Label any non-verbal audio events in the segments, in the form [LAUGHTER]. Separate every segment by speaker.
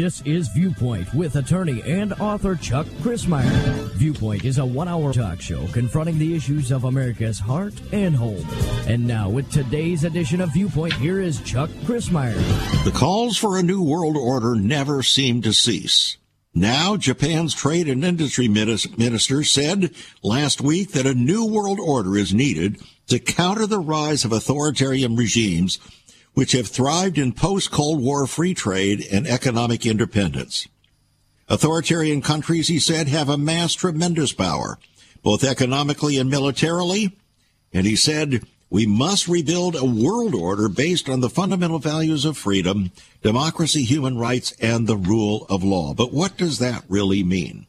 Speaker 1: This is Viewpoint with attorney and author Chuck Crismier. Viewpoint is a one hour talk show confronting the issues of America's heart and home. And now, with today's edition of Viewpoint, here is Chuck Crismier.
Speaker 2: The calls for a new world order never seem to cease. Now, Japan's trade and industry minister said last week that a new world order is needed to counter the rise of authoritarian regimes which have thrived in post-Cold War free trade and economic independence. Authoritarian countries, he said, have amassed tremendous power, both economically and militarily. And he said, we must rebuild a world order based on the fundamental values of freedom, democracy, human rights, and the rule of law. But what does that really mean?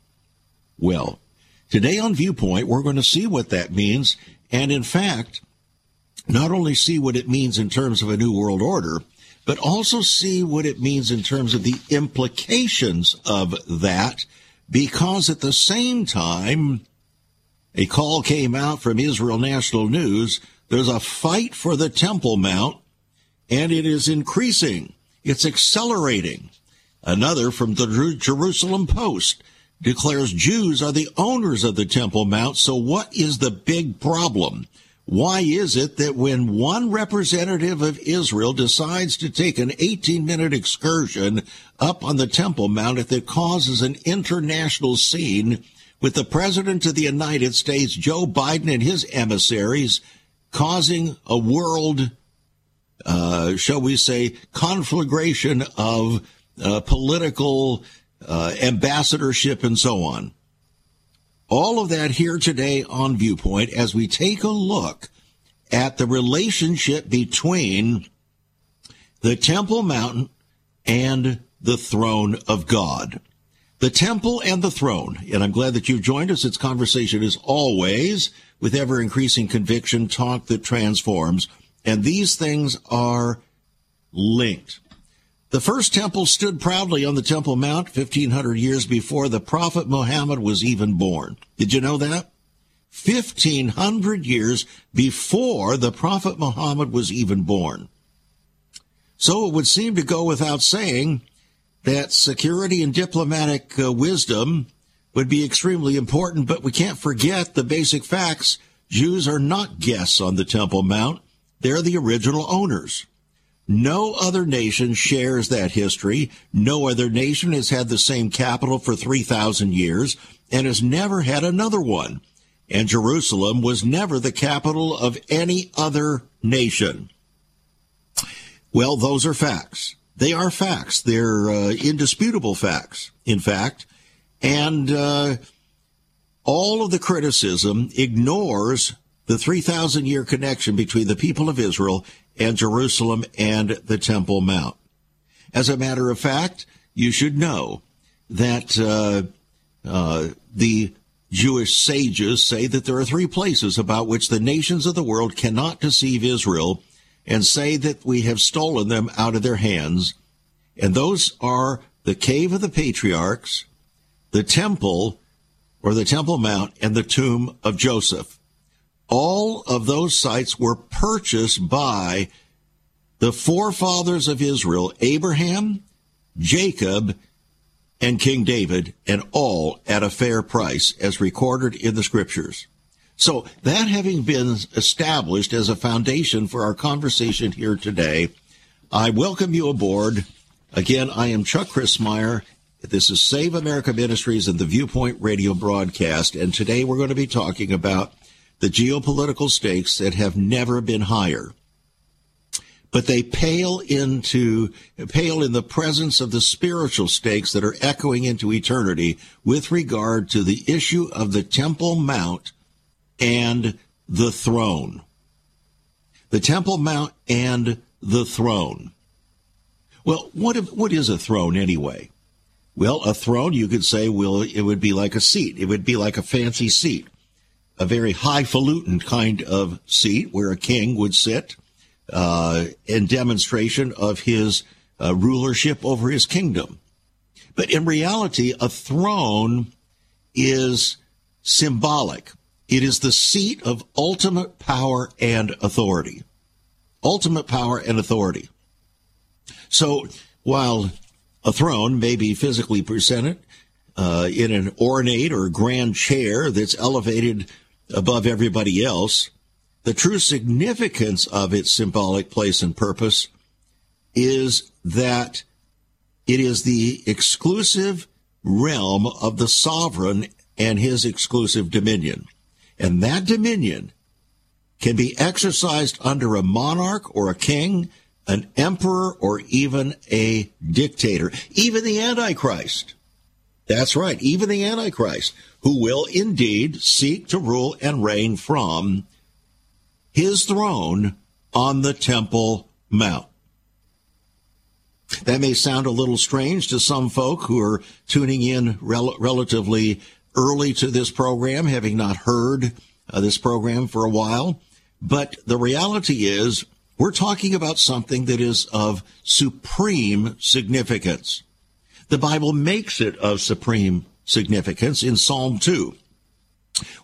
Speaker 2: Well, today on Viewpoint, we're going to see what that means. And in fact, not only see what it means in terms of a new world order, but also see what it means in terms of the implications of that, because at the same time, a call came out from Israel National News. There's a fight for the Temple Mount, and it is increasing. It's accelerating. Another from the Jerusalem Post declares Jews are the owners of the Temple Mount. So what is the big problem? Why is it that when one representative of Israel decides to take an 18 minute excursion up on the Temple Mount that it causes an international scene with the President of the United States, Joe Biden, and his emissaries causing a world, uh, shall we say, conflagration of uh, political uh, ambassadorship and so on? All of that here today on Viewpoint as we take a look at the relationship between the Temple Mountain and the throne of God. The temple and the throne. And I'm glad that you've joined us. Its conversation is always with ever increasing conviction, talk that transforms. And these things are linked. The first temple stood proudly on the Temple Mount 1500 years before the Prophet Muhammad was even born. Did you know that? 1500 years before the Prophet Muhammad was even born. So it would seem to go without saying that security and diplomatic uh, wisdom would be extremely important, but we can't forget the basic facts. Jews are not guests on the Temple Mount. They're the original owners. No other nation shares that history. No other nation has had the same capital for 3,000 years and has never had another one. And Jerusalem was never the capital of any other nation. Well, those are facts. They are facts. They're uh, indisputable facts, in fact. And uh, all of the criticism ignores the 3,000 year connection between the people of Israel and Jerusalem and the Temple Mount. As a matter of fact, you should know that uh, uh, the Jewish sages say that there are three places about which the nations of the world cannot deceive Israel and say that we have stolen them out of their hands. And those are the cave of the patriarchs, the temple or the Temple Mount, and the tomb of Joseph all of those sites were purchased by the forefathers of Israel, Abraham, Jacob, and King David, and all at a fair price as recorded in the scriptures. So that having been established as a foundation for our conversation here today, I welcome you aboard. Again, I am Chuck Crismier. This is Save America Ministries and the Viewpoint Radio broadcast. And today we're going to be talking about the geopolitical stakes that have never been higher. But they pale into, pale in the presence of the spiritual stakes that are echoing into eternity with regard to the issue of the Temple Mount and the throne. The Temple Mount and the throne. Well, what, what is a throne anyway? Well, a throne, you could say, well, it would be like a seat. It would be like a fancy seat a very highfalutin kind of seat where a king would sit uh, in demonstration of his uh, rulership over his kingdom. But in reality, a throne is symbolic. It is the seat of ultimate power and authority. Ultimate power and authority. So while a throne may be physically presented uh, in an ornate or grand chair that's elevated above everybody else, the true significance of its symbolic place and purpose is that it is the exclusive realm of the sovereign and his exclusive dominion. And that dominion can be exercised under a monarch or a king, an emperor, or even a dictator, even the Antichrist. That's right, even the Antichrist, who will indeed seek to rule and reign from his throne on the Temple Mount. That may sound a little strange to some folk who are tuning in rel- relatively early to this program, having not heard uh, this program for a while. But the reality is, we're talking about something that is of supreme significance. The Bible makes it of supreme significance in Psalm 2.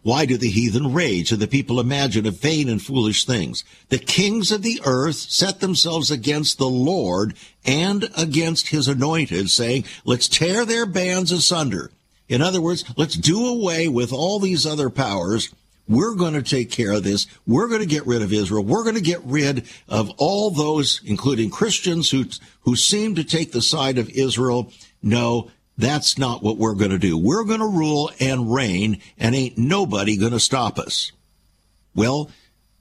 Speaker 2: Why do the heathen rage and the people imagine of vain and foolish things? The kings of the earth set themselves against the Lord and against his anointed, saying, let's tear their bands asunder. In other words, let's do away with all these other powers. We're going to take care of this. We're going to get rid of Israel. We're going to get rid of all those, including Christians who, who seem to take the side of Israel. No, that's not what we're going to do. We're going to rule and reign, and ain't nobody going to stop us. Well,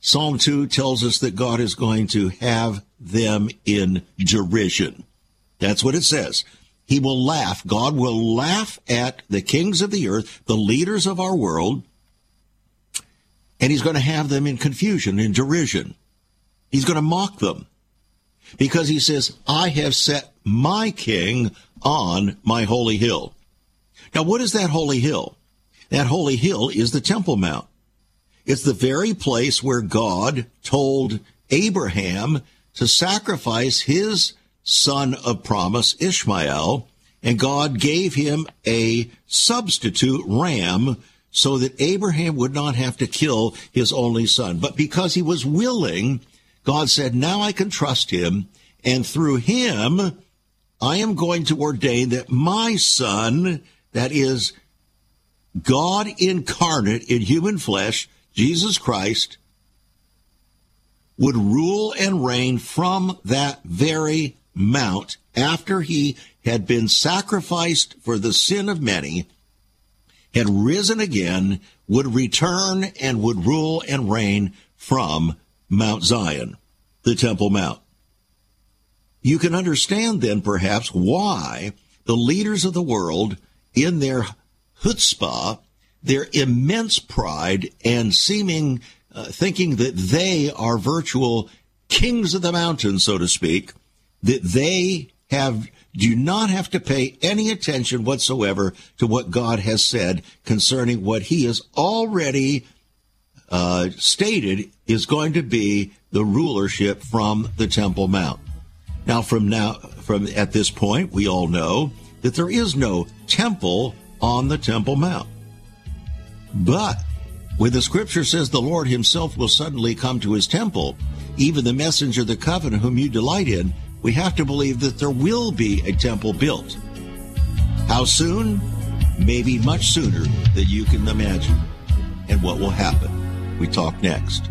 Speaker 2: Psalm 2 tells us that God is going to have them in derision. That's what it says. He will laugh. God will laugh at the kings of the earth, the leaders of our world, and he's going to have them in confusion, in derision. He's going to mock them because he says, I have set my king on my holy hill. Now, what is that holy hill? That holy hill is the Temple Mount. It's the very place where God told Abraham to sacrifice his son of promise, Ishmael, and God gave him a substitute ram so that Abraham would not have to kill his only son. But because he was willing, God said, now I can trust him. And through him, I am going to ordain that my son, that is God incarnate in human flesh, Jesus Christ, would rule and reign from that very mount after he had been sacrificed for the sin of many, had risen again, would return and would rule and reign from Mount Zion, the Temple Mount. You can understand then perhaps why the leaders of the world in their chutzpah, their immense pride and seeming uh, thinking that they are virtual kings of the mountain, so to speak, that they have do not have to pay any attention whatsoever to what God has said concerning what He has already uh, stated is going to be the rulership from the Temple Mount. Now, from now, from at this point, we all know that there is no temple on the Temple Mount. But when the scripture says the Lord himself will suddenly come to his temple, even the messenger of the covenant whom you delight in, we have to believe that there will be a temple built. How soon? Maybe much sooner than you can imagine. And what will happen? We talk next.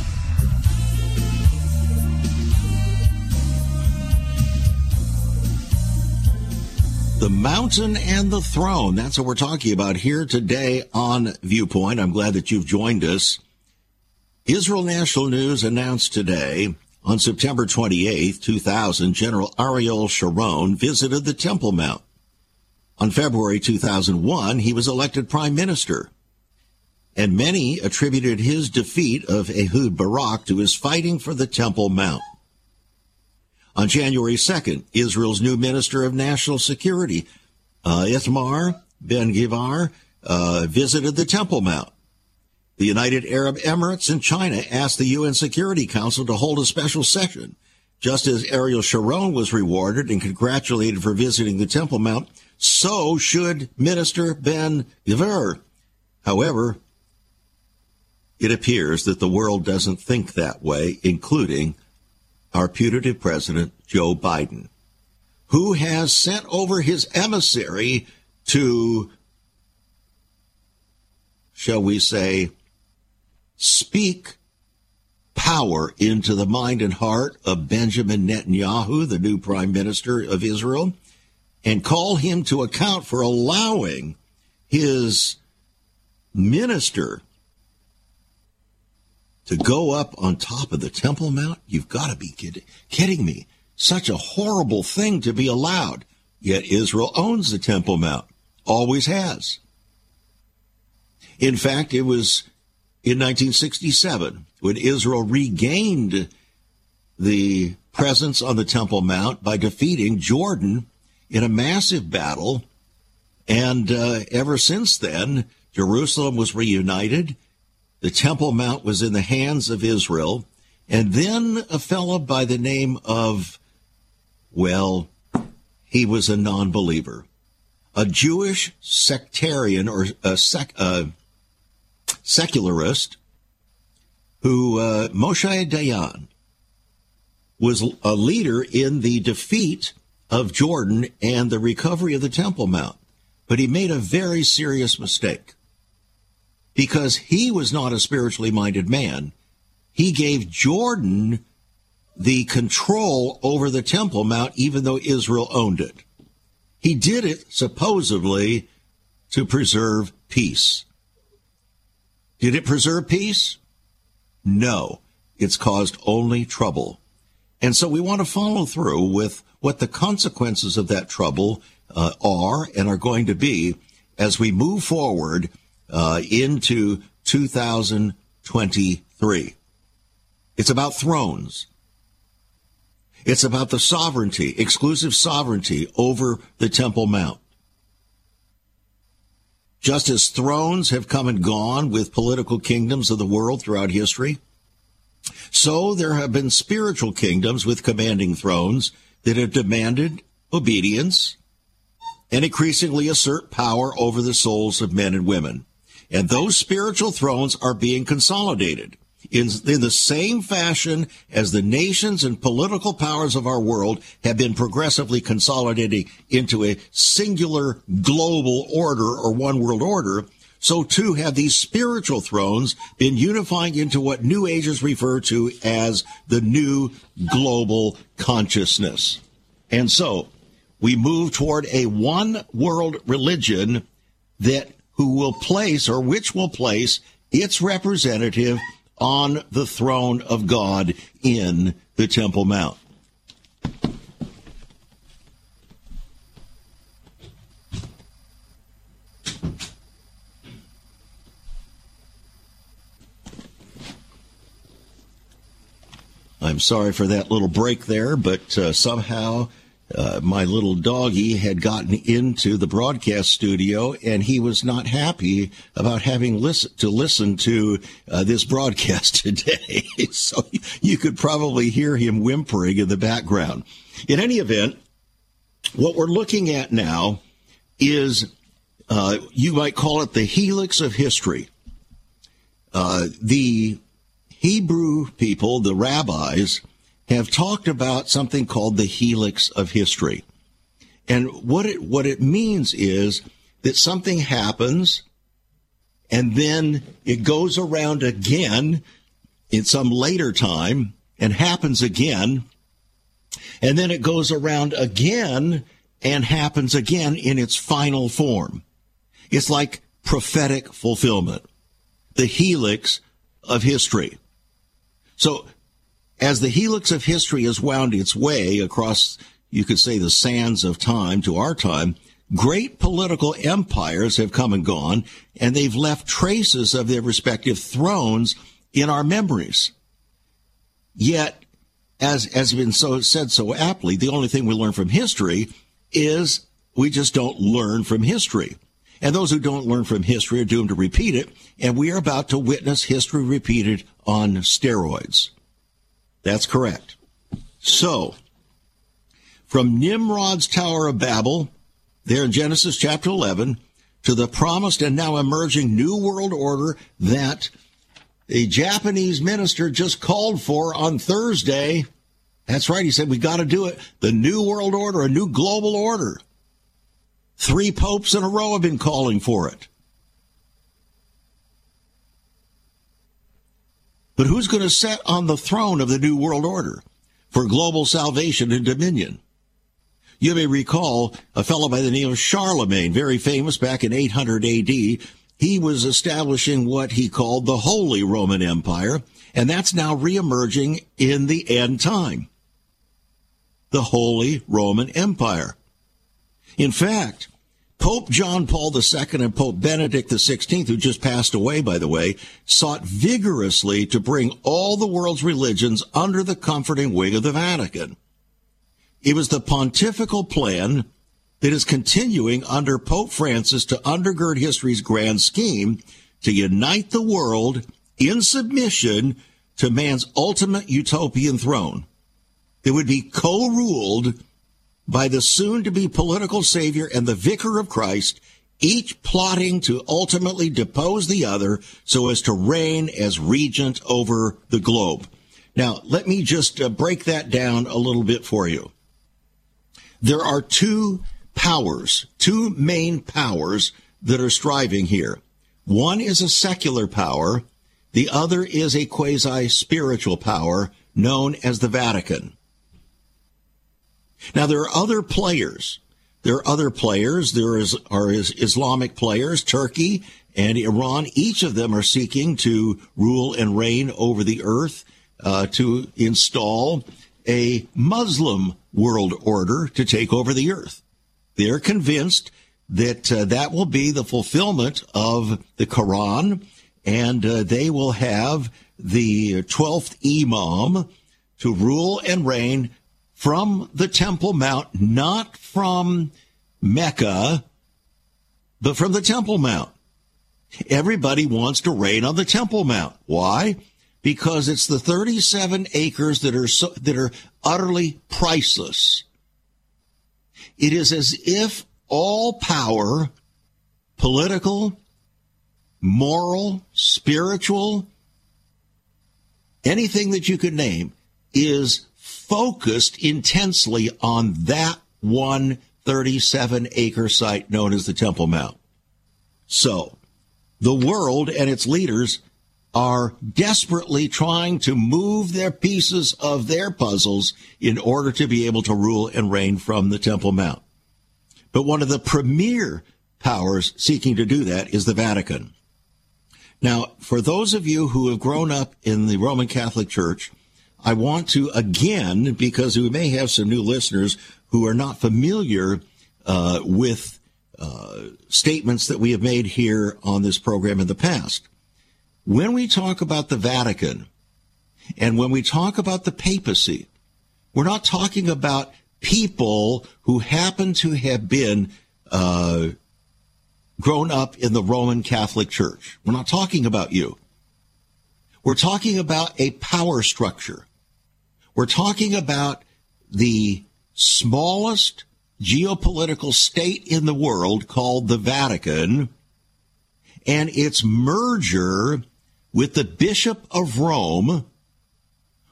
Speaker 2: The mountain and the throne. That's what we're talking about here today on Viewpoint. I'm glad that you've joined us. Israel National News announced today on September 28, 2000, General Ariel Sharon visited the Temple Mount. On February 2001, he was elected prime minister. And many attributed his defeat of Ehud Barak to his fighting for the Temple Mount. On January 2nd, Israel's new Minister of National Security, uh, Itamar Ben Gvir, uh, visited the Temple Mount. The United Arab Emirates and China asked the UN Security Council to hold a special session. Just as Ariel Sharon was rewarded and congratulated for visiting the Temple Mount, so should Minister Ben Gvir. However, it appears that the world doesn't think that way, including our putative president, Joe Biden, who has sent over his emissary to, shall we say, speak power into the mind and heart of Benjamin Netanyahu, the new prime minister of Israel, and call him to account for allowing his minister to go up on top of the Temple Mount? You've got to be kidding, me. Such a horrible thing to be allowed. Yet Israel owns the Temple Mount, always has. In fact, it was in 1967 when Israel regained the presence on the Temple Mount by defeating Jordan in a massive battle. And uh, ever since then, Jerusalem was reunited the Temple Mount was in the hands of Israel. And then a fellow by the name of, well, he was a non believer, a Jewish sectarian or a sec, uh, secularist who, uh, Moshe Dayan, was a leader in the defeat of Jordan and the recovery of the Temple Mount. But he made a very serious mistake because he was not a spiritually minded man. He gave Jordan the control over the Temple Mount, even though Israel owned it. He did it supposedly to preserve peace. Did it preserve peace? No, it's caused only trouble. And so we want to follow through with what the consequences of that trouble uh, are and are going to be as we move forward uh, into 2023. It's about thrones. It's about the sovereignty, exclusive sovereignty over the Temple Mount. Just as thrones have come and gone with political kingdoms of the world throughout history, so there have been spiritual kingdoms with commanding thrones that have demanded obedience and increasingly assert power over the souls of men and women. And those spiritual thrones are being consolidated in, in the same fashion as the nations and political powers of our world have been progressively consolidating into a singular global order or one world order. So too have these spiritual thrones been unifying into what New Agers refer to as the new global consciousness. And so we move toward a one world religion that who will place or which will place its representative on the throne of God in the Temple Mount. I'm sorry for that little break there, but uh, somehow uh, my little doggy had gotten into the broadcast studio and he was not happy about having listen, to listen to uh, this broadcast [LAUGHS] today. [LAUGHS] so you could probably hear him whimpering in the background. In any event, what we're looking at now is uh, you might call it the helix of history. Uh, the Hebrew people, the rabbis, have talked about something called the helix of history. And what it, what it means is that something happens and then it goes around again in some later time and happens again. And then it goes around again and happens again in its final form. It's like prophetic fulfillment, the helix of history. So as the helix of history has wound its way across, you could say, the sands of time to our time, Great political empires have come and gone, and they've left traces of their respective thrones in our memories. Yet, as has been so said so aptly, the only thing we learn from history is we just don't learn from history. And those who don't learn from history are doomed to repeat it, and we are about to witness history repeated on steroids. That's correct. So, from Nimrod's Tower of Babel, there in Genesis chapter 11, to the promised and now emerging New World Order that a Japanese minister just called for on Thursday. That's right. He said, we got to do it. The New World Order, a new global order. Three popes in a row have been calling for it. But who's going to sit on the throne of the New World Order for global salvation and dominion? You may recall a fellow by the name of Charlemagne, very famous back in 800 AD. He was establishing what he called the Holy Roman Empire, and that's now reemerging in the end time. The Holy Roman Empire. In fact, Pope John Paul II and Pope Benedict XVI, who just passed away, by the way, sought vigorously to bring all the world's religions under the comforting wing of the Vatican. It was the pontifical plan that is continuing under Pope Francis to undergird history's grand scheme to unite the world in submission to man's ultimate utopian throne. It would be co-ruled by the soon to be political savior and the vicar of Christ, each plotting to ultimately depose the other so as to reign as regent over the globe. Now, let me just uh, break that down a little bit for you. There are two powers, two main powers that are striving here. One is a secular power. The other is a quasi spiritual power known as the Vatican. Now, there are other players. There are other players. There is, are Islamic players, Turkey and Iran. Each of them are seeking to rule and reign over the earth, uh, to install a Muslim world order to take over the earth. They're convinced that uh, that will be the fulfillment of the Quran, and uh, they will have the 12th Imam to rule and reign from the Temple Mount, not from Mecca, but from the Temple Mount. Everybody wants to reign on the Temple Mount. Why? because it's the 37 acres that are so, that are utterly priceless. It is as if all power, political, moral, spiritual, anything that you could name is focused intensely on that one 37 acre site known as the Temple Mount. So the world and its leaders are desperately trying to move their pieces of their puzzles in order to be able to rule and reign from the Temple Mount. But one of the premier powers seeking to do that is the Vatican. Now, for those of you who have grown up in the Roman Catholic Church, I want to again, because we may have some new listeners who are not familiar uh, with uh, statements that we have made here on this program in the past. When we talk about the Vatican and when we talk about the papacy, we're not talking about people who happen to have been uh, grown up in the Roman Catholic Church. We're not talking about you. We're talking about a power structure. We're talking about the smallest geopolitical state in the world called the Vatican and its merger with the Bishop of Rome,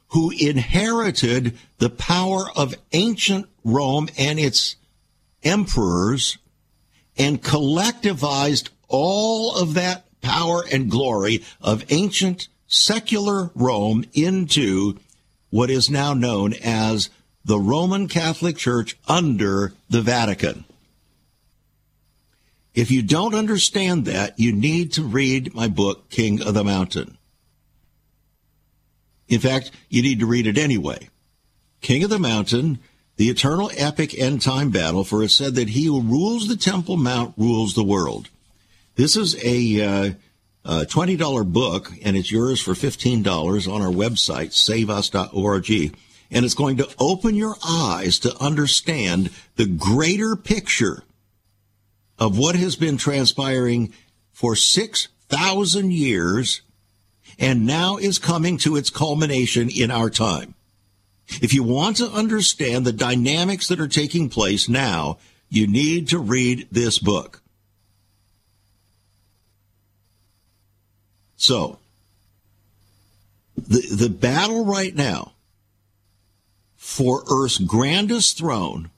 Speaker 2: who inherited the power of ancient Rome and its emperors and collectivized all of that power and glory of ancient secular Rome into what is now known as the Roman Catholic Church under the Vatican. If you don't understand that, you need to read my book, King of the Mountain. In fact, you need to read it anyway. King of the Mountain, the eternal epic end time battle, for it said that he who rules the Temple Mount rules the world. This is a, uh, a $20 book, and it's yours for $15 on our website, saveus.org. And it's going to open your eyes to understand the greater picture of what has been transpiring for 6,000 years and now is coming to its culmination in our time. If you want to understand the dynamics that are taking place now, you need to read this book. So, the, the battle right now for Earth's grandest throne,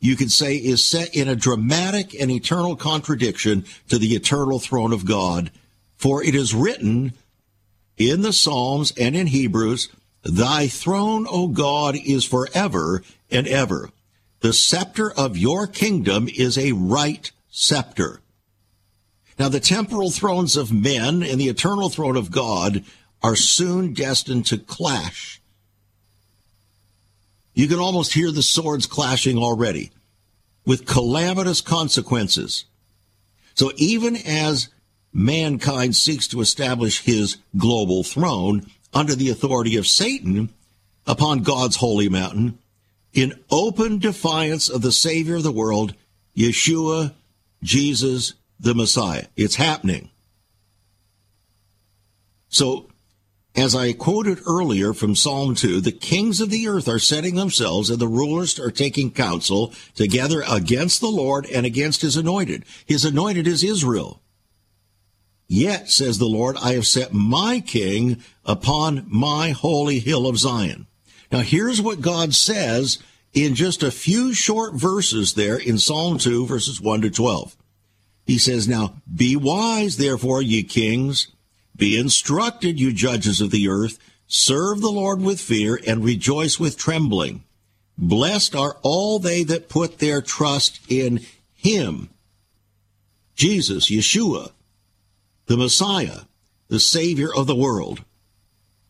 Speaker 2: you could say, is set in a dramatic and eternal contradiction to the eternal throne of God. For it is written in the Psalms and in Hebrews, Thy throne, O God, is forever and ever. The scepter of your kingdom is a right scepter. Now, the temporal thrones of men and the eternal throne of God are soon destined to clash. You can almost hear the swords clashing already with calamitous consequences. So even as mankind seeks to establish his global throne under the authority of Satan upon God's holy mountain, in open defiance of the Savior of the world, Yeshua, Jesus, the Messiah. It's happening. So, as I quoted earlier from Psalm 2, the kings of the earth are setting themselves and the rulers are taking counsel together against the Lord and against his anointed. His anointed is Israel. Yet, says the Lord, I have set my king upon my holy hill of Zion. Now here's what God says in just a few short verses there in Psalm 2 verses 1 to 12. He says, Now be wise, therefore, ye kings, be instructed, you judges of the earth, serve the Lord with fear and rejoice with trembling. Blessed are all they that put their trust in him. Jesus, Yeshua, the Messiah, the Savior of the world.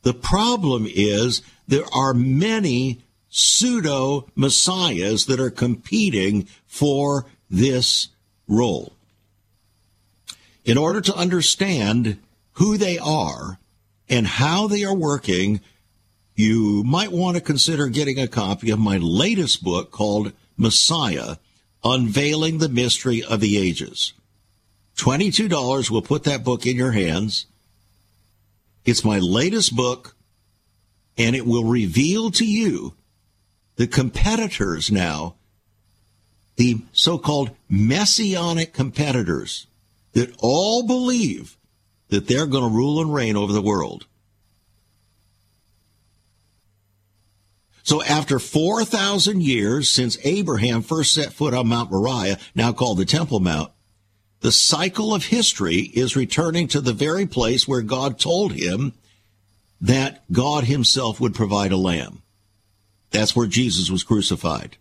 Speaker 2: The problem is there are many pseudo messiahs that are competing for this role. In order to understand who they are and how they are working, you might want to consider getting a copy of my latest book called Messiah Unveiling the Mystery of the Ages. $22 will put that book in your hands. It's my latest book, and it will reveal to you the competitors now, the so called messianic competitors that all believe that they're going to rule and reign over the world. So after 4,000 years since Abraham first set foot on Mount Moriah, now called the Temple Mount, the cycle of history is returning to the very place where God told him that God himself would provide a lamb. That's where Jesus was crucified.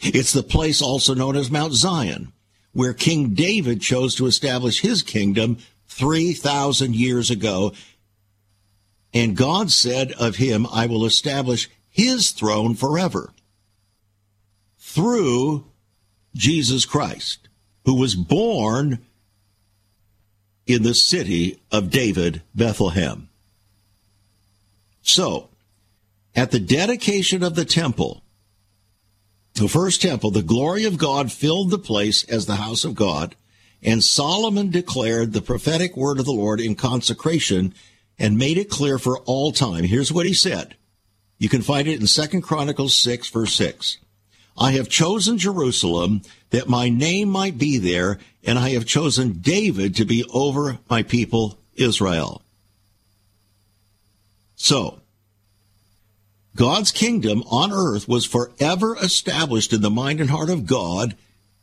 Speaker 2: It's the place also known as Mount Zion, where King David chose to establish his kingdom 3,000 years ago. And God said of him, I will establish his throne forever through Jesus Christ, who was born in the city of David, Bethlehem. So, at the dedication of the temple, the first temple, the glory of God filled the place as the house of God, and Solomon declared the prophetic word of the Lord in consecration and made it clear for all time. Here's what he said. You can find it in Second Chronicles 6 verse 6. I have chosen Jerusalem that my name might be there, and I have chosen David to be over my people Israel. So, God's kingdom on earth was forever established in the mind and heart of God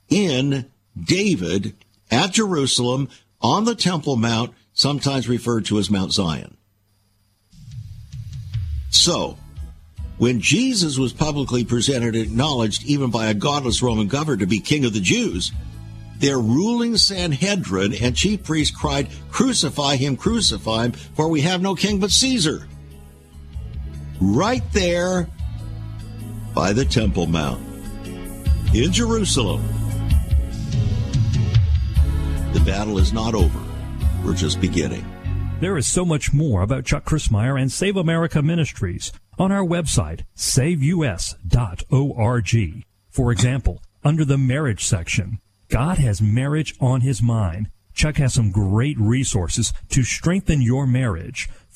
Speaker 2: in David at Jerusalem on the Temple Mount, sometimes referred to as Mount Zion. So, when Jesus was publicly presented and acknowledged even by a godless Roman governor to be king of the Jews, their ruling Sanhedrin and chief priests cried, Crucify him, crucify him, for we have no king but Caesar. Right there by the Temple Mount in Jerusalem. The battle is not over. We're just beginning.
Speaker 3: There is so much more about Chuck Crismier and Save America Ministries on our website, saveus.org. For example, under the marriage section, God has marriage on his mind. Chuck has some great resources to strengthen your marriage.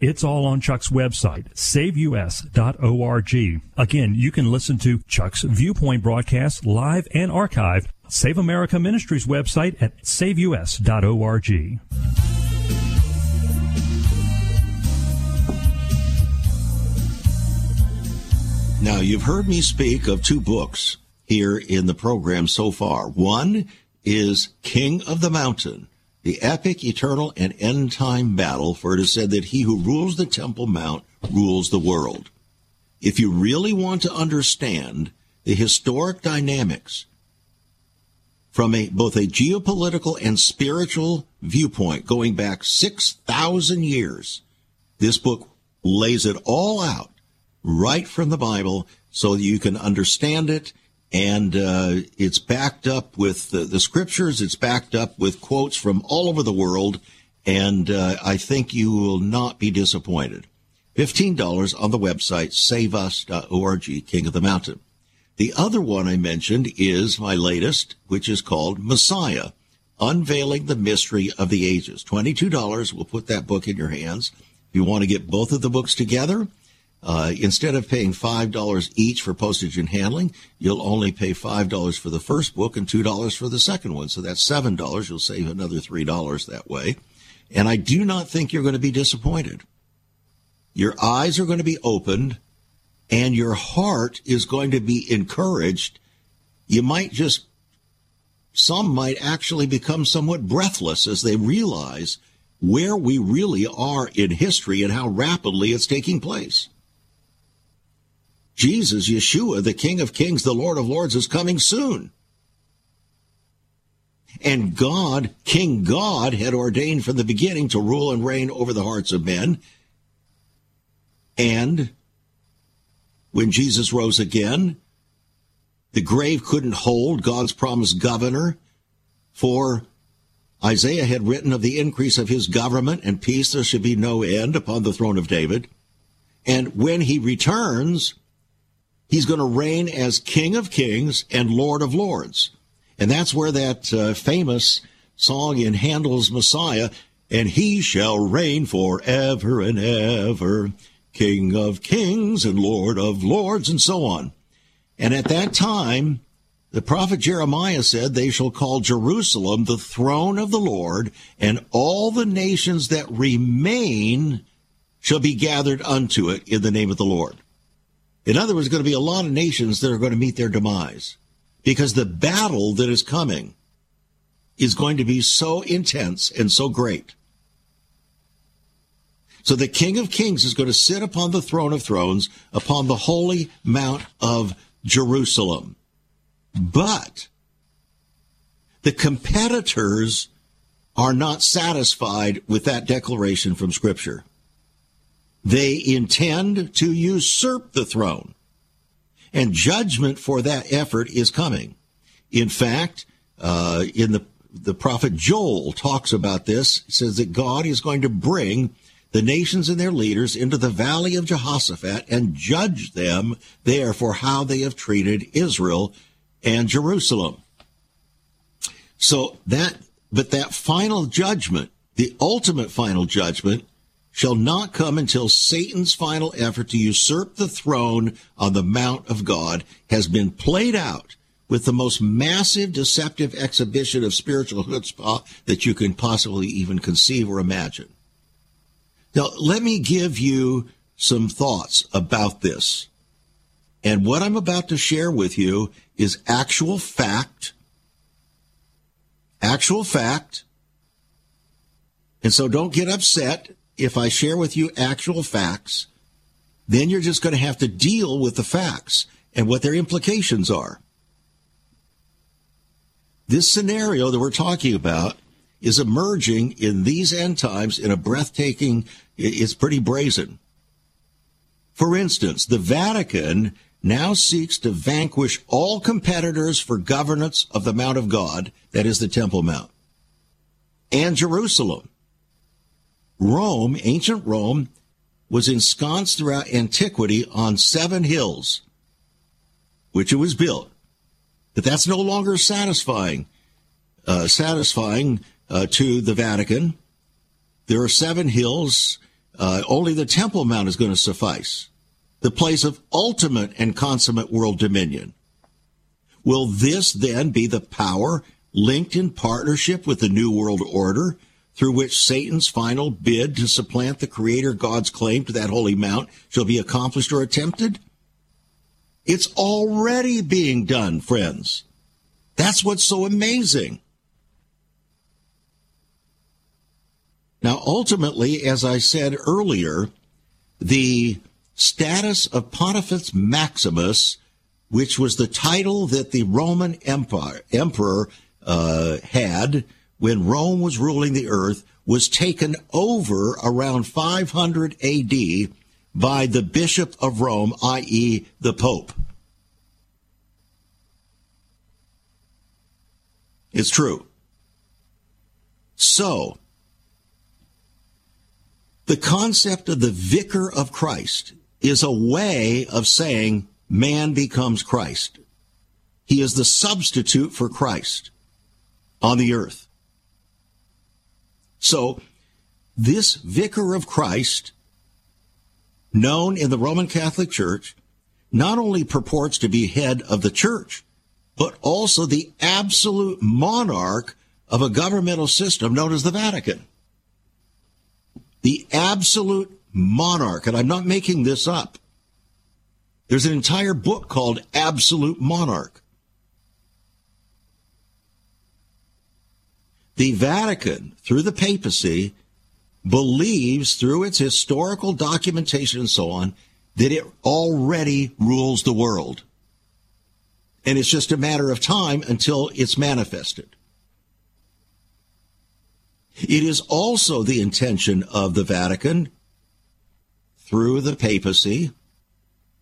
Speaker 3: It's all on Chuck's website, saveus.org. Again, you can listen to Chuck's Viewpoint broadcast live and archived. Save America Ministries website at saveus.org.
Speaker 2: Now, you've heard me speak of two books here in the program so far. One is King of the Mountain the epic, eternal, and end time battle, for it is said that he who rules the Temple Mount rules the world. If you really want to understand the historic dynamics from a, both a geopolitical and spiritual viewpoint going back 6,000 years, this book lays it all out right from the Bible so that you can understand it and uh, it's backed up with the, the, scriptures. It's backed up with quotes from all over the world, and uh, I think you will not be disappointed. Fifteen dollars on the website saveus.org, King of the Mountain. The other one I mentioned is my latest, which is called Messiah, Unveiling the Mystery of the Ages. Twenty-two dollars. We'll put that book in your hands. If you want to get both of the books together, uh, instead of paying $5 each for postage and handling, you'll only pay $5 for the first book and $2 for the second one. So that's $7. You'll save another $3 that way. And I do not think you're going to be disappointed. Your eyes are going to be opened and your heart is going to be encouraged. You might just, some might actually become somewhat breathless as they realize where we really are in history and how rapidly it's taking place. Jesus, Yeshua, the King of Kings, the Lord of Lords, is coming soon. And God, King God, had ordained from the beginning to rule and reign over the hearts of men. And when Jesus rose again, the grave couldn't hold God's promised governor, for Isaiah had written of the increase of his government and peace there should be no end upon the throne of David. And when he returns, He's going to reign as King of Kings and Lord of Lords. And that's where that uh, famous song in Handel's Messiah, and he shall reign forever and ever, King of Kings and Lord of Lords, and so on. And at that time, the prophet Jeremiah said, They shall call Jerusalem the throne of the Lord, and all the nations that remain shall be gathered unto it in the name of the Lord. In other words, going to be a lot of nations that are going to meet their demise because the battle that is coming is going to be so intense and so great. So the King of Kings is going to sit upon the throne of thrones upon the holy mount of Jerusalem. But the competitors are not satisfied with that declaration from Scripture. They intend to usurp the throne. And judgment for that effort is coming. In fact, uh, in the the prophet Joel talks about this. He says that God is going to bring the nations and their leaders into the valley of Jehoshaphat and judge them there for how they have treated Israel and Jerusalem. So that, but that final judgment, the ultimate final judgment, shall not come until Satan's final effort to usurp the throne on the Mount of God has been played out with the most massive deceptive exhibition of spiritual chutzpah that you can possibly even conceive or imagine. Now, let me give you some thoughts about this And what I'm about to share with you is actual fact. Actual fact. And so don't get upset if I share with you actual facts. Then you're just going to have to deal with the facts and what their implications are. This scenario that we're talking about is emerging in these end times in a breathtaking, it's pretty brazen. For instance, the Vatican now seeks to vanquish all competitors for governance of the Mount of God, that is the Temple Mount, and Jerusalem. Rome, ancient Rome, was ensconced throughout antiquity on seven hills, which it was built. But that's no longer satisfying, uh, satisfying uh, to the Vatican. There are seven hills. Uh, only the Temple Mount is going to suffice the place of ultimate and consummate world dominion. Will this then be the power linked in partnership with the New World Order through which Satan's final bid to supplant the Creator God's claim to that holy mount shall be accomplished or attempted? It's already being done, friends. That's what's so amazing. Now, ultimately, as I said earlier, the status of Pontifex Maximus, which was the title that the Roman Empire, emperor uh, had when Rome was ruling the earth, was taken over around 500 AD by the Bishop of Rome, i.e., the Pope. It's true. So, the concept of the vicar of Christ is a way of saying man becomes Christ. He is the substitute for Christ on the earth. So, this vicar of Christ, known in the Roman Catholic Church, not only purports to be head of the church, but also the absolute monarch of a governmental system known as the Vatican. The absolute monarch, and I'm not making this up. There's an entire book called Absolute Monarch. The Vatican, through the papacy, believes through its historical documentation and so on that it already rules the world. And it's just a matter of time until it's manifested. It is also the intention of the Vatican through the papacy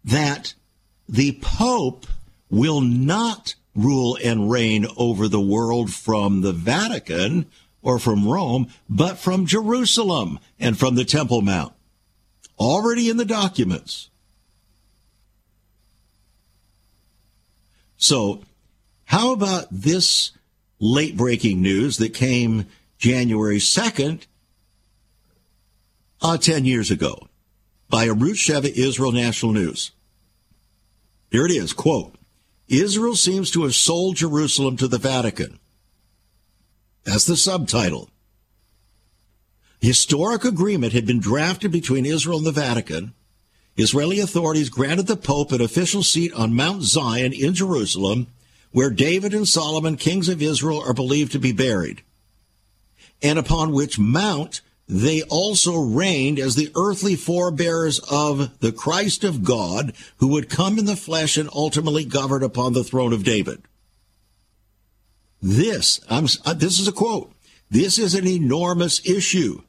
Speaker 2: that the Pope will not rule and reign over the world from the Vatican or from Rome, but from Jerusalem and from the Temple Mount. Already in the documents. So, how about this late breaking news that came January 2nd, uh, 10 years ago? by Arutz Sheva Israel National News. Here it is, quote, Israel seems to have sold Jerusalem to the Vatican. That's the subtitle. Historic agreement had been drafted between Israel and the Vatican. Israeli authorities granted the Pope an official seat on Mount Zion in Jerusalem, where David and Solomon, kings of Israel, are believed to be buried, and upon which mount they also reigned as the earthly forebears of the Christ of God, who would come in the flesh and ultimately govern upon the throne of David. This, I'm, uh, this is a quote. This is an enormous issue.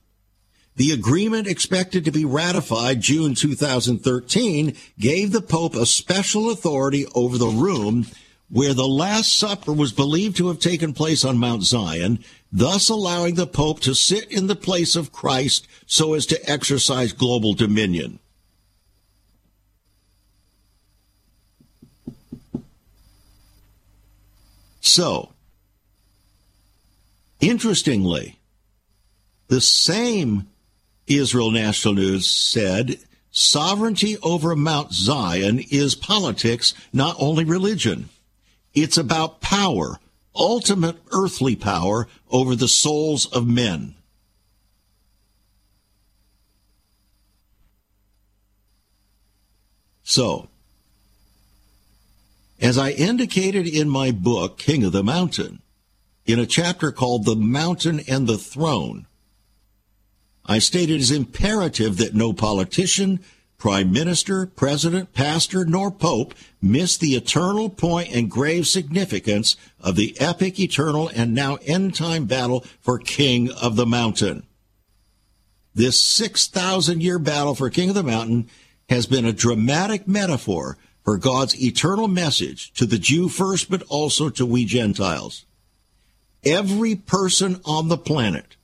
Speaker 2: The agreement expected to be ratified June 2013 gave the Pope a special authority over the room where the Last Supper was believed to have taken place on Mount Zion, thus allowing the Pope to sit in the place of Christ so as to exercise global dominion. So, interestingly, the same Israel National News said sovereignty over Mount Zion is politics, not only religion. It's about power, ultimate earthly power over the souls of men. So, As I indicated in my book, King of the Mountain, in a chapter called The Mountain and the Throne, I stated it is imperative that no politician, prime minister, president, pastor, nor pope miss the eternal point and grave significance of the epic, eternal, and now end time battle for King of the Mountain. This 6,000 year battle for King of the Mountain has been a dramatic metaphor for God's eternal message to the Jew first, but also to we Gentiles. Every person on the planet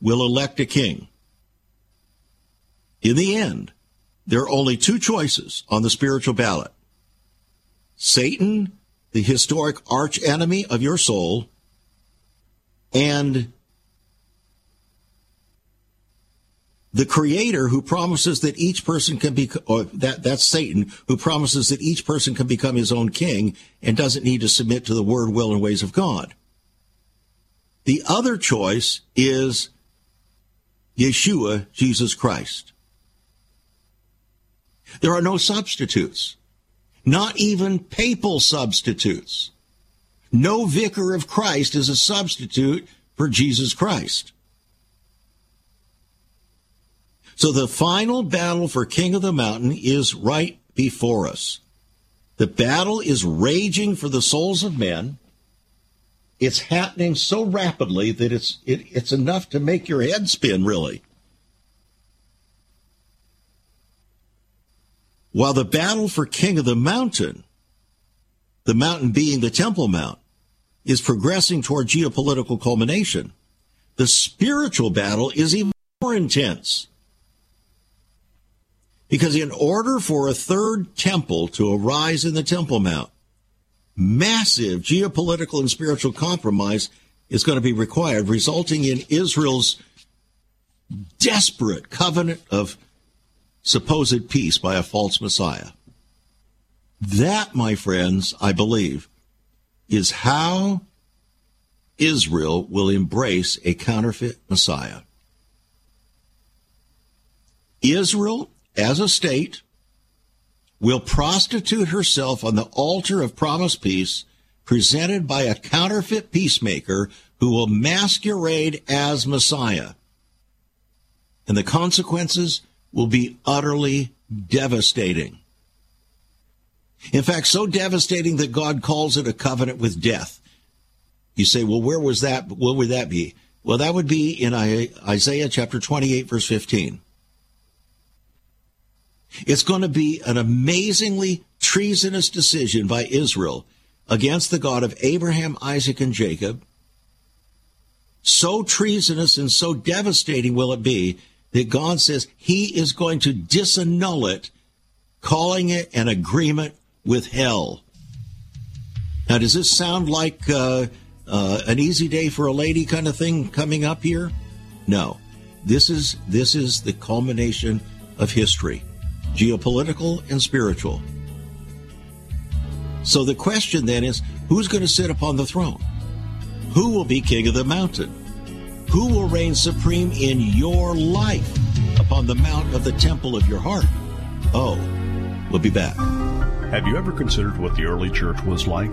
Speaker 2: will elect a king. In the end, there are only two choices on the spiritual ballot. Satan, the historic arch enemy of your soul, and the creator who promises that each person can be that that's satan who promises that each person can become his own king and doesn't need to submit to the word will and ways of god the other choice is yeshua jesus christ there are no substitutes not even papal substitutes no vicar of christ is a substitute for jesus christ so the final battle for King of the Mountain is right before us. The battle is raging for the souls of men. It's happening so rapidly that it's it, it's enough to make your head spin, really. While the battle for King of the Mountain, the mountain being the Temple Mount, is progressing toward geopolitical culmination, the spiritual battle is even more intense. Because in order for a third temple to arise in the Temple Mount, massive geopolitical and spiritual compromise is going to be required, resulting in Israel's desperate covenant of supposed peace by a false Messiah. That, my friends, I believe, is how Israel will embrace a counterfeit Messiah. Israel as a state, will prostitute herself on the altar of promised peace presented by a counterfeit peacemaker who will masquerade as Messiah. And the consequences will be utterly devastating. In fact, so devastating that God calls it a covenant with death. You say, well, where was that? What would that be? Well, that would be in Isaiah chapter 28, verse 15. It's going to be an amazingly treasonous decision by Israel against the God of Abraham, Isaac, and Jacob. So treasonous and so devastating will it be that God says he is going to disannul it, calling it an agreement with hell. Now, does this sound like uh, uh, an easy day for a lady kind of thing coming up here? No. This is this is the culmination of history geopolitical and spiritual. So the question then is who's going to sit upon the throne? Who will be king of the mountain? Who will reign supreme in your life upon the mount of the temple of your heart? Oh, we'll be back.
Speaker 4: Have you ever considered what the early church was like?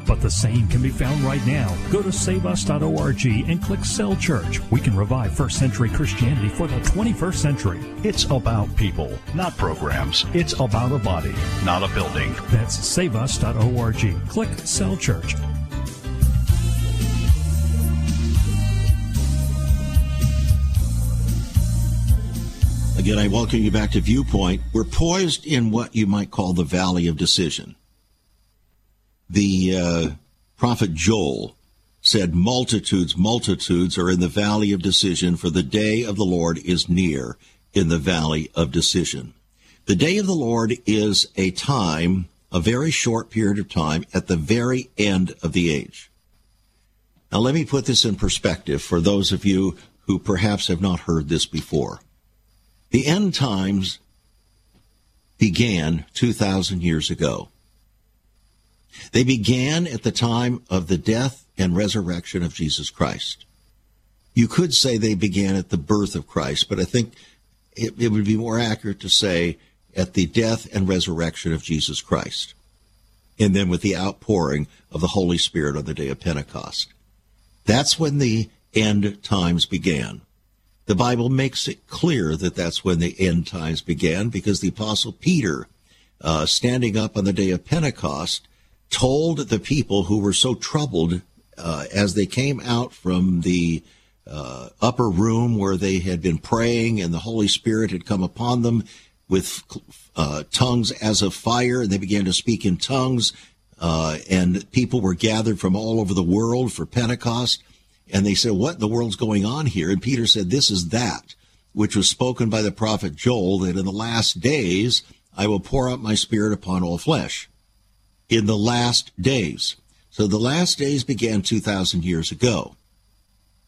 Speaker 3: But the same can be found right now. Go to saveus.org and click Cell Church. We can revive first century Christianity for the 21st century.
Speaker 4: It's about people, not programs. It's about a body, not a building.
Speaker 3: That's saveus.org. Click Cell Church.
Speaker 2: Again, I welcome you back to Viewpoint. We're poised in what you might call the valley of decision. The uh, prophet Joel said, Multitudes, multitudes are in the valley of decision, for the day of the Lord is near in the valley of decision. The day of the Lord is a time, a very short period of time, at the very end of the age. Now, let me put this in perspective for those of you who perhaps have not heard this before. The end times began 2,000 years ago. They began at the time of the death and resurrection of Jesus Christ. You could say they began at the birth of Christ, but I think it, it would be more accurate to say at the death and resurrection of Jesus Christ. And then with the outpouring of the Holy Spirit on the day of Pentecost. That's when the end times began. The Bible makes it clear that that's when the end times began because the Apostle Peter, uh, standing up on the day of Pentecost, told the people who were so troubled uh, as they came out from the uh, upper room where they had been praying and the Holy Spirit had come upon them with uh, tongues as of fire, and they began to speak in tongues. Uh, and people were gathered from all over the world for Pentecost. And they said, What in the world's going on here? And Peter said, This is that which was spoken by the prophet Joel that in the last days I will pour out my spirit upon all flesh. In the last days. So the last days began 2,000 years ago.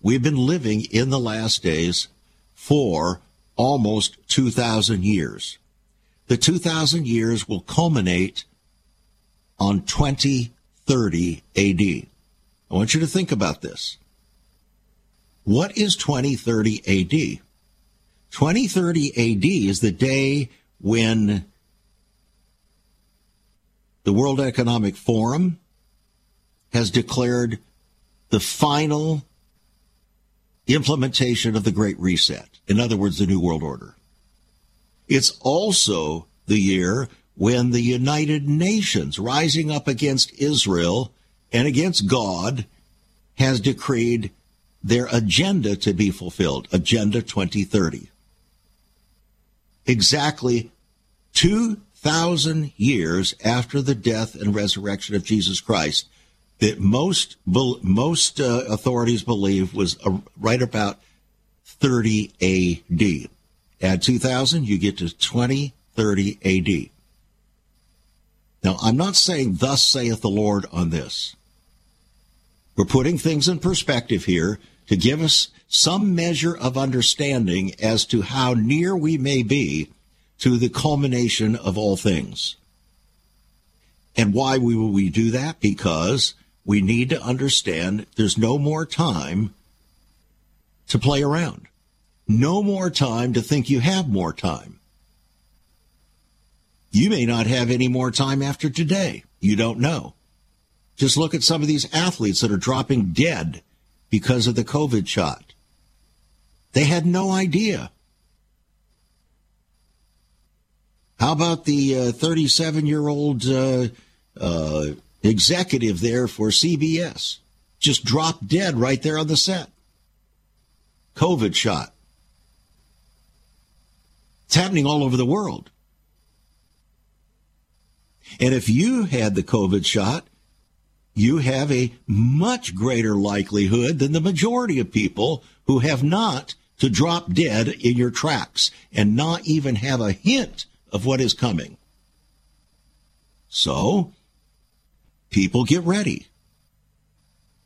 Speaker 2: We've been living in the last days for almost 2,000 years. The 2,000 years will culminate on 2030 AD. I want you to think about this. What is 2030 AD? 2030 AD is the day when the World Economic Forum has declared the final implementation of the Great Reset. In other words, the New World Order. It's also the year when the United Nations, rising up against Israel and against God, has decreed their agenda to be fulfilled, Agenda 2030. Exactly 2,000 years after the death and resurrection of Jesus Christ, that most most uh, authorities believe was right about 30 AD. Add 2000, you get to 2030 AD. Now, I'm not saying thus saith the Lord on this. We're putting things in perspective here to give us some measure of understanding as to how near we may be to the culmination of all things. And why will we do that? Because we need to understand there's no more time to play around. No more time to think you have more time. You may not have any more time after today. You don't know. Just look at some of these athletes that are dropping dead because of the COVID shot. They had no idea. How about the 37 uh, year old uh, uh, executive there for CBS? Just dropped dead right there on the set. COVID shot. It's happening all over the world. And if you had the COVID shot, you have a much greater likelihood than the majority of people who have not to drop dead in your tracks and not even have a hint of what is coming. So, people get ready.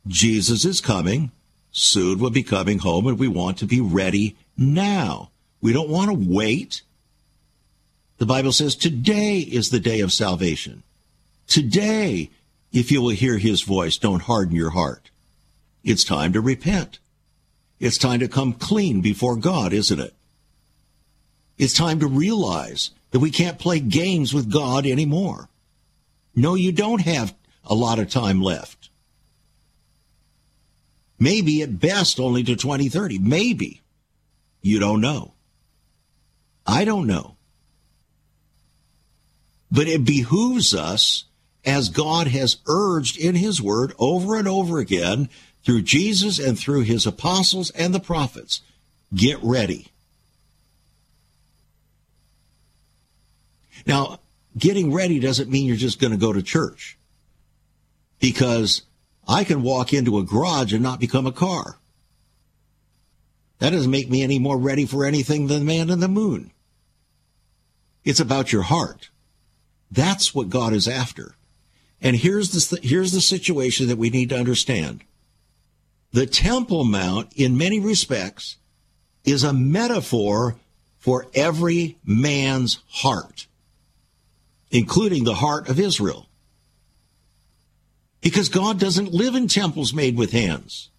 Speaker 2: Jesus is coming. Soon We'll be coming home, and we want to be ready now. We don't want to wait. The Bible says today is the day of salvation. Today, if you will hear his voice, don't harden your heart. It's time to repent. It's time to come clean before God, isn't it? It's time to realize that we can't play games with God anymore. No, you don't have a lot of time left. Maybe at best only to 2030. Maybe. You don't know. I don't know. But it behooves us, as God has urged in His Word over and over again, through Jesus and through His apostles and the prophets, get ready. Now, getting ready doesn't mean you're just going to go to church. Because I can walk into a garage and not become a car. That doesn't make me any more ready for anything than the man in the moon. It's about your heart. That's what God is after. And here's the, here's the situation that we need to understand. The Temple Mount, in many respects, is a metaphor for every man's heart, including the heart of Israel. Because God doesn't live in temples made with hands.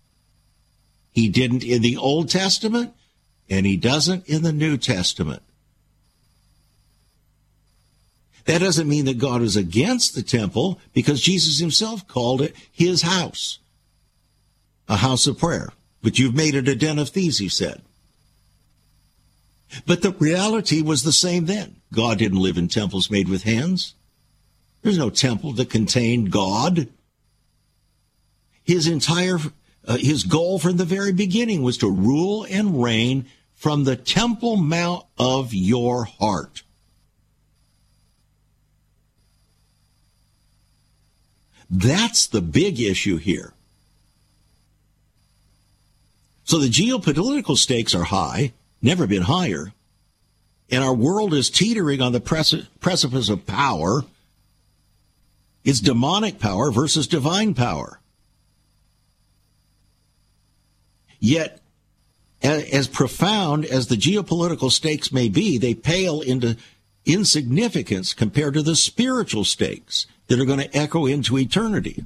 Speaker 2: He didn't in the Old Testament, and he doesn't in the New Testament. That doesn't mean that God is against the temple because Jesus himself called it his house, a house of prayer. But you've made it a den of thieves, he said. But the reality was the same then. God didn't live in temples made with hands. There's no temple that contained God. His entire, uh, his goal from the very beginning was to rule and reign from the temple mount of your heart. That's the big issue here. So the geopolitical stakes are high, never been higher, and our world is teetering on the precipice of power. It's demonic power versus divine power. Yet, as profound as the geopolitical stakes may be, they pale into insignificance compared to the spiritual stakes that are going to echo into eternity.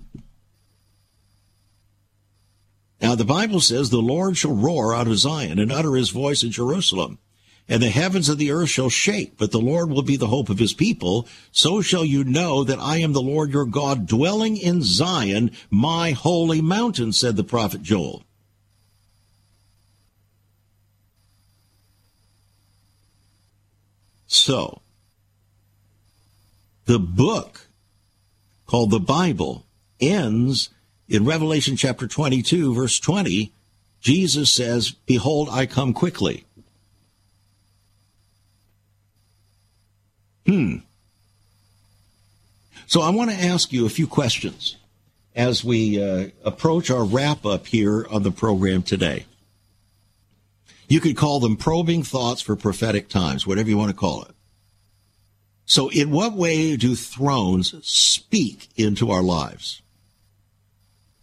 Speaker 2: Now, the Bible says, The Lord shall roar out of Zion and utter his voice in Jerusalem. And the heavens of the earth shall shake, but the Lord will be the hope of his people. So shall you know that I am the Lord your God, dwelling in Zion, my holy mountain, said the prophet Joel. So, the book called the Bible ends in Revelation chapter 22, verse 20. Jesus says, Behold, I come quickly. Hmm. So I want to ask you a few questions as we uh, approach our wrap up here on the program today. You could call them probing thoughts for prophetic times, whatever you want to call it. So, in what way do thrones speak into our lives?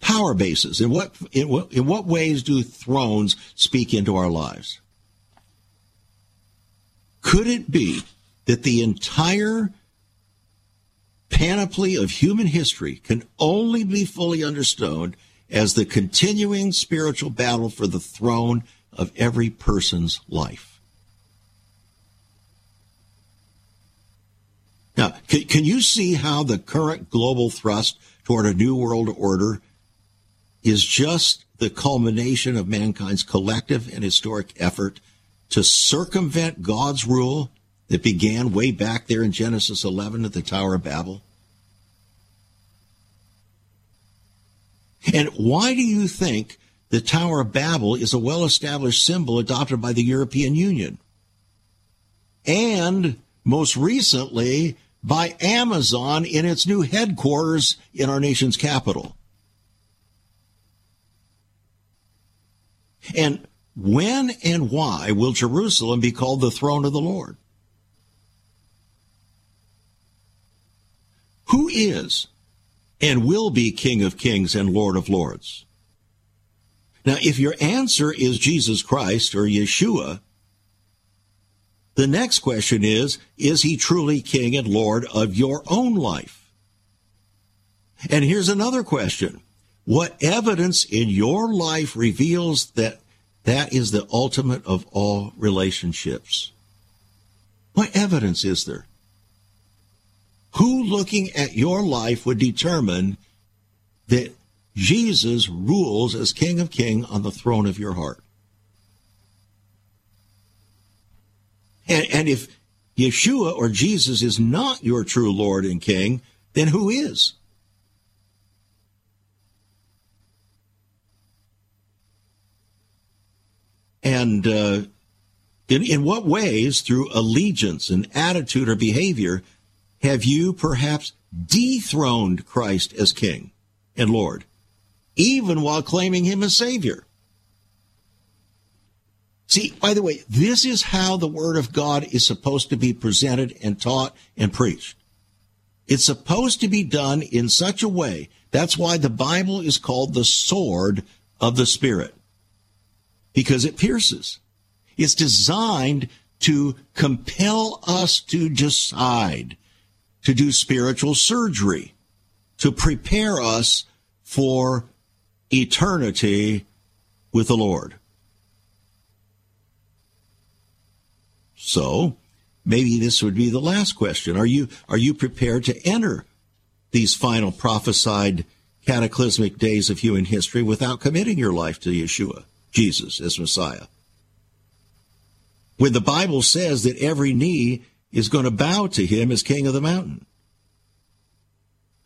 Speaker 2: Power bases. In what, in what, in what ways do thrones speak into our lives? Could it be that the entire panoply of human history can only be fully understood as the continuing spiritual battle for the throne of every person's life? Now, can, can you see how the current global thrust toward a new world order is just the culmination of mankind's collective and historic effort to circumvent God's rule that began way back there in Genesis 11 at the Tower of Babel? And why do you think the Tower of Babel is a well established symbol adopted by the European Union? And most recently, by Amazon in its new headquarters in our nation's capital. And when and why will Jerusalem be called the throne of the Lord? Who is and will be King of Kings and Lord of Lords? Now, if your answer is Jesus Christ or Yeshua, the next question is Is he truly King and Lord of your own life? And here's another question What evidence in your life reveals that that is the ultimate of all relationships? What evidence is there? Who looking at your life would determine that Jesus rules as King of King on the throne of your heart? And, and if Yeshua or Jesus is not your true Lord and King, then who is? And uh, in, in what ways, through allegiance and attitude or behavior, have you perhaps dethroned Christ as King and Lord? even while claiming him as Savior. See, by the way, this is how the Word of God is supposed to be presented and taught and preached. It's supposed to be done in such a way. That's why the Bible is called the sword of the Spirit. Because it pierces. It's designed to compel us to decide, to do spiritual surgery, to prepare us for eternity with the Lord. So, maybe this would be the last question. Are you, are you prepared to enter these final prophesied cataclysmic days of human history without committing your life to Yeshua, Jesus, as Messiah? When the Bible says that every knee is going to bow to him as king of the mountain.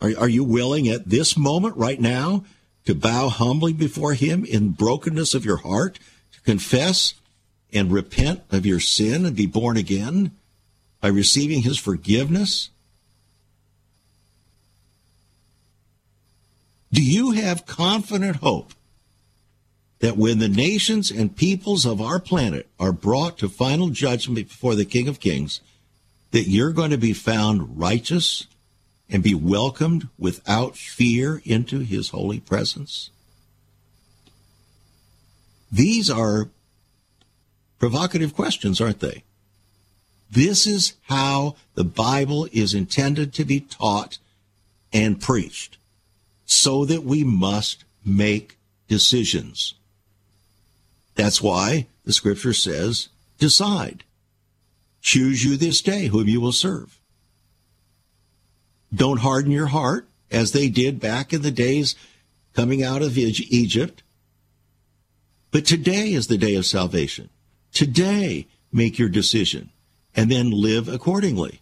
Speaker 2: Are, are you willing at this moment, right now, to bow humbly before him in brokenness of your heart, to confess and repent of your sin and be born again by receiving his forgiveness? Do you have confident hope that when the nations and peoples of our planet are brought to final judgment before the King of Kings, that you're going to be found righteous and be welcomed without fear into his holy presence? These are provocative questions, aren't they? This is how the Bible is intended to be taught and preached, so that we must make decisions. That's why the scripture says, decide. Choose you this day whom you will serve. Don't harden your heart as they did back in the days coming out of Egypt. But today is the day of salvation. Today, make your decision and then live accordingly.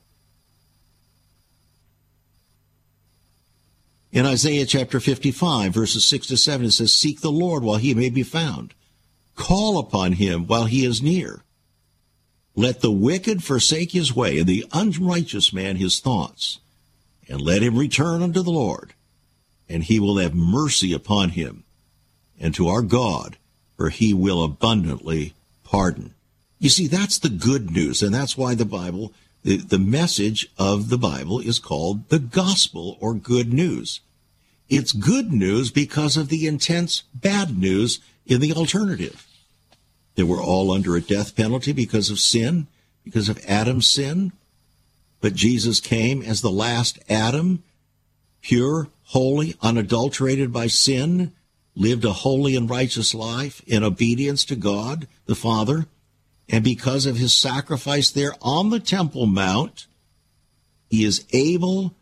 Speaker 2: In Isaiah chapter 55, verses 6 to 7, it says, Seek the Lord while he may be found. Call upon him while he is near. Let the wicked forsake his way, and the unrighteous man his thoughts. And let him return unto the Lord, and he will have mercy upon him, and to our God, for he will abundantly pardon. You see, that's the good news, and that's why the Bible, the, the message of the Bible is called the gospel or good news. It's good news because of the intense bad news in the alternative. They were all under a death penalty because of sin, because of Adam's sin. But Jesus came as the last Adam, pure, holy, unadulterated by sin, lived a holy and righteous life in obedience to God the Father, and because of his sacrifice there on the Temple Mount, he is able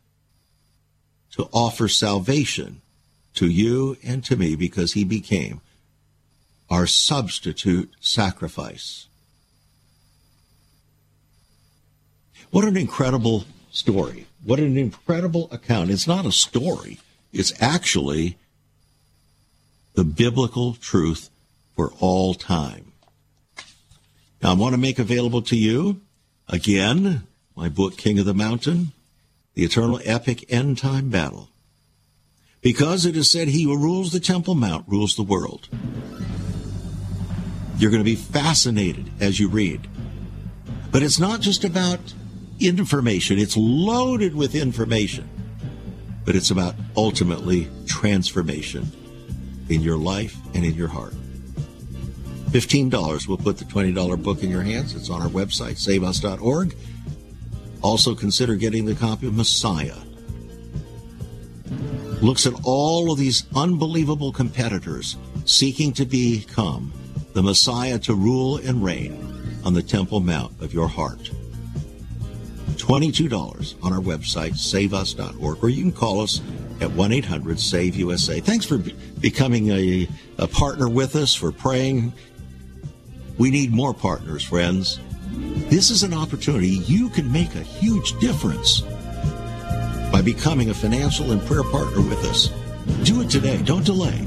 Speaker 2: to offer salvation to you and to me because he became our substitute sacrifice. What an incredible story. What an incredible account. It's not a story. It's actually the biblical truth for all time. Now, I want to make available to you, again, my book, King of the Mountain, The Eternal Epic End Time Battle. Because it is said, He who rules the Temple Mount rules the world. You're going to be fascinated as you read. But it's not just about information, it's loaded with information. But it's about ultimately transformation in your life and in your heart. $15 will put the $20 book in your hands. It's on our website, saveus.org. Also consider getting the copy of Messiah. Looks at all of these unbelievable competitors seeking to become the Messiah to rule and reign on the Temple Mount of your heart. $22 on our website, saveus.org, or you can call us at 1 800 SAVE USA. Thanks for becoming a, a partner with us, for praying. We need more partners, friends. This is an opportunity you can make a huge difference by becoming a financial and prayer partner with us. Do it today. Don't delay.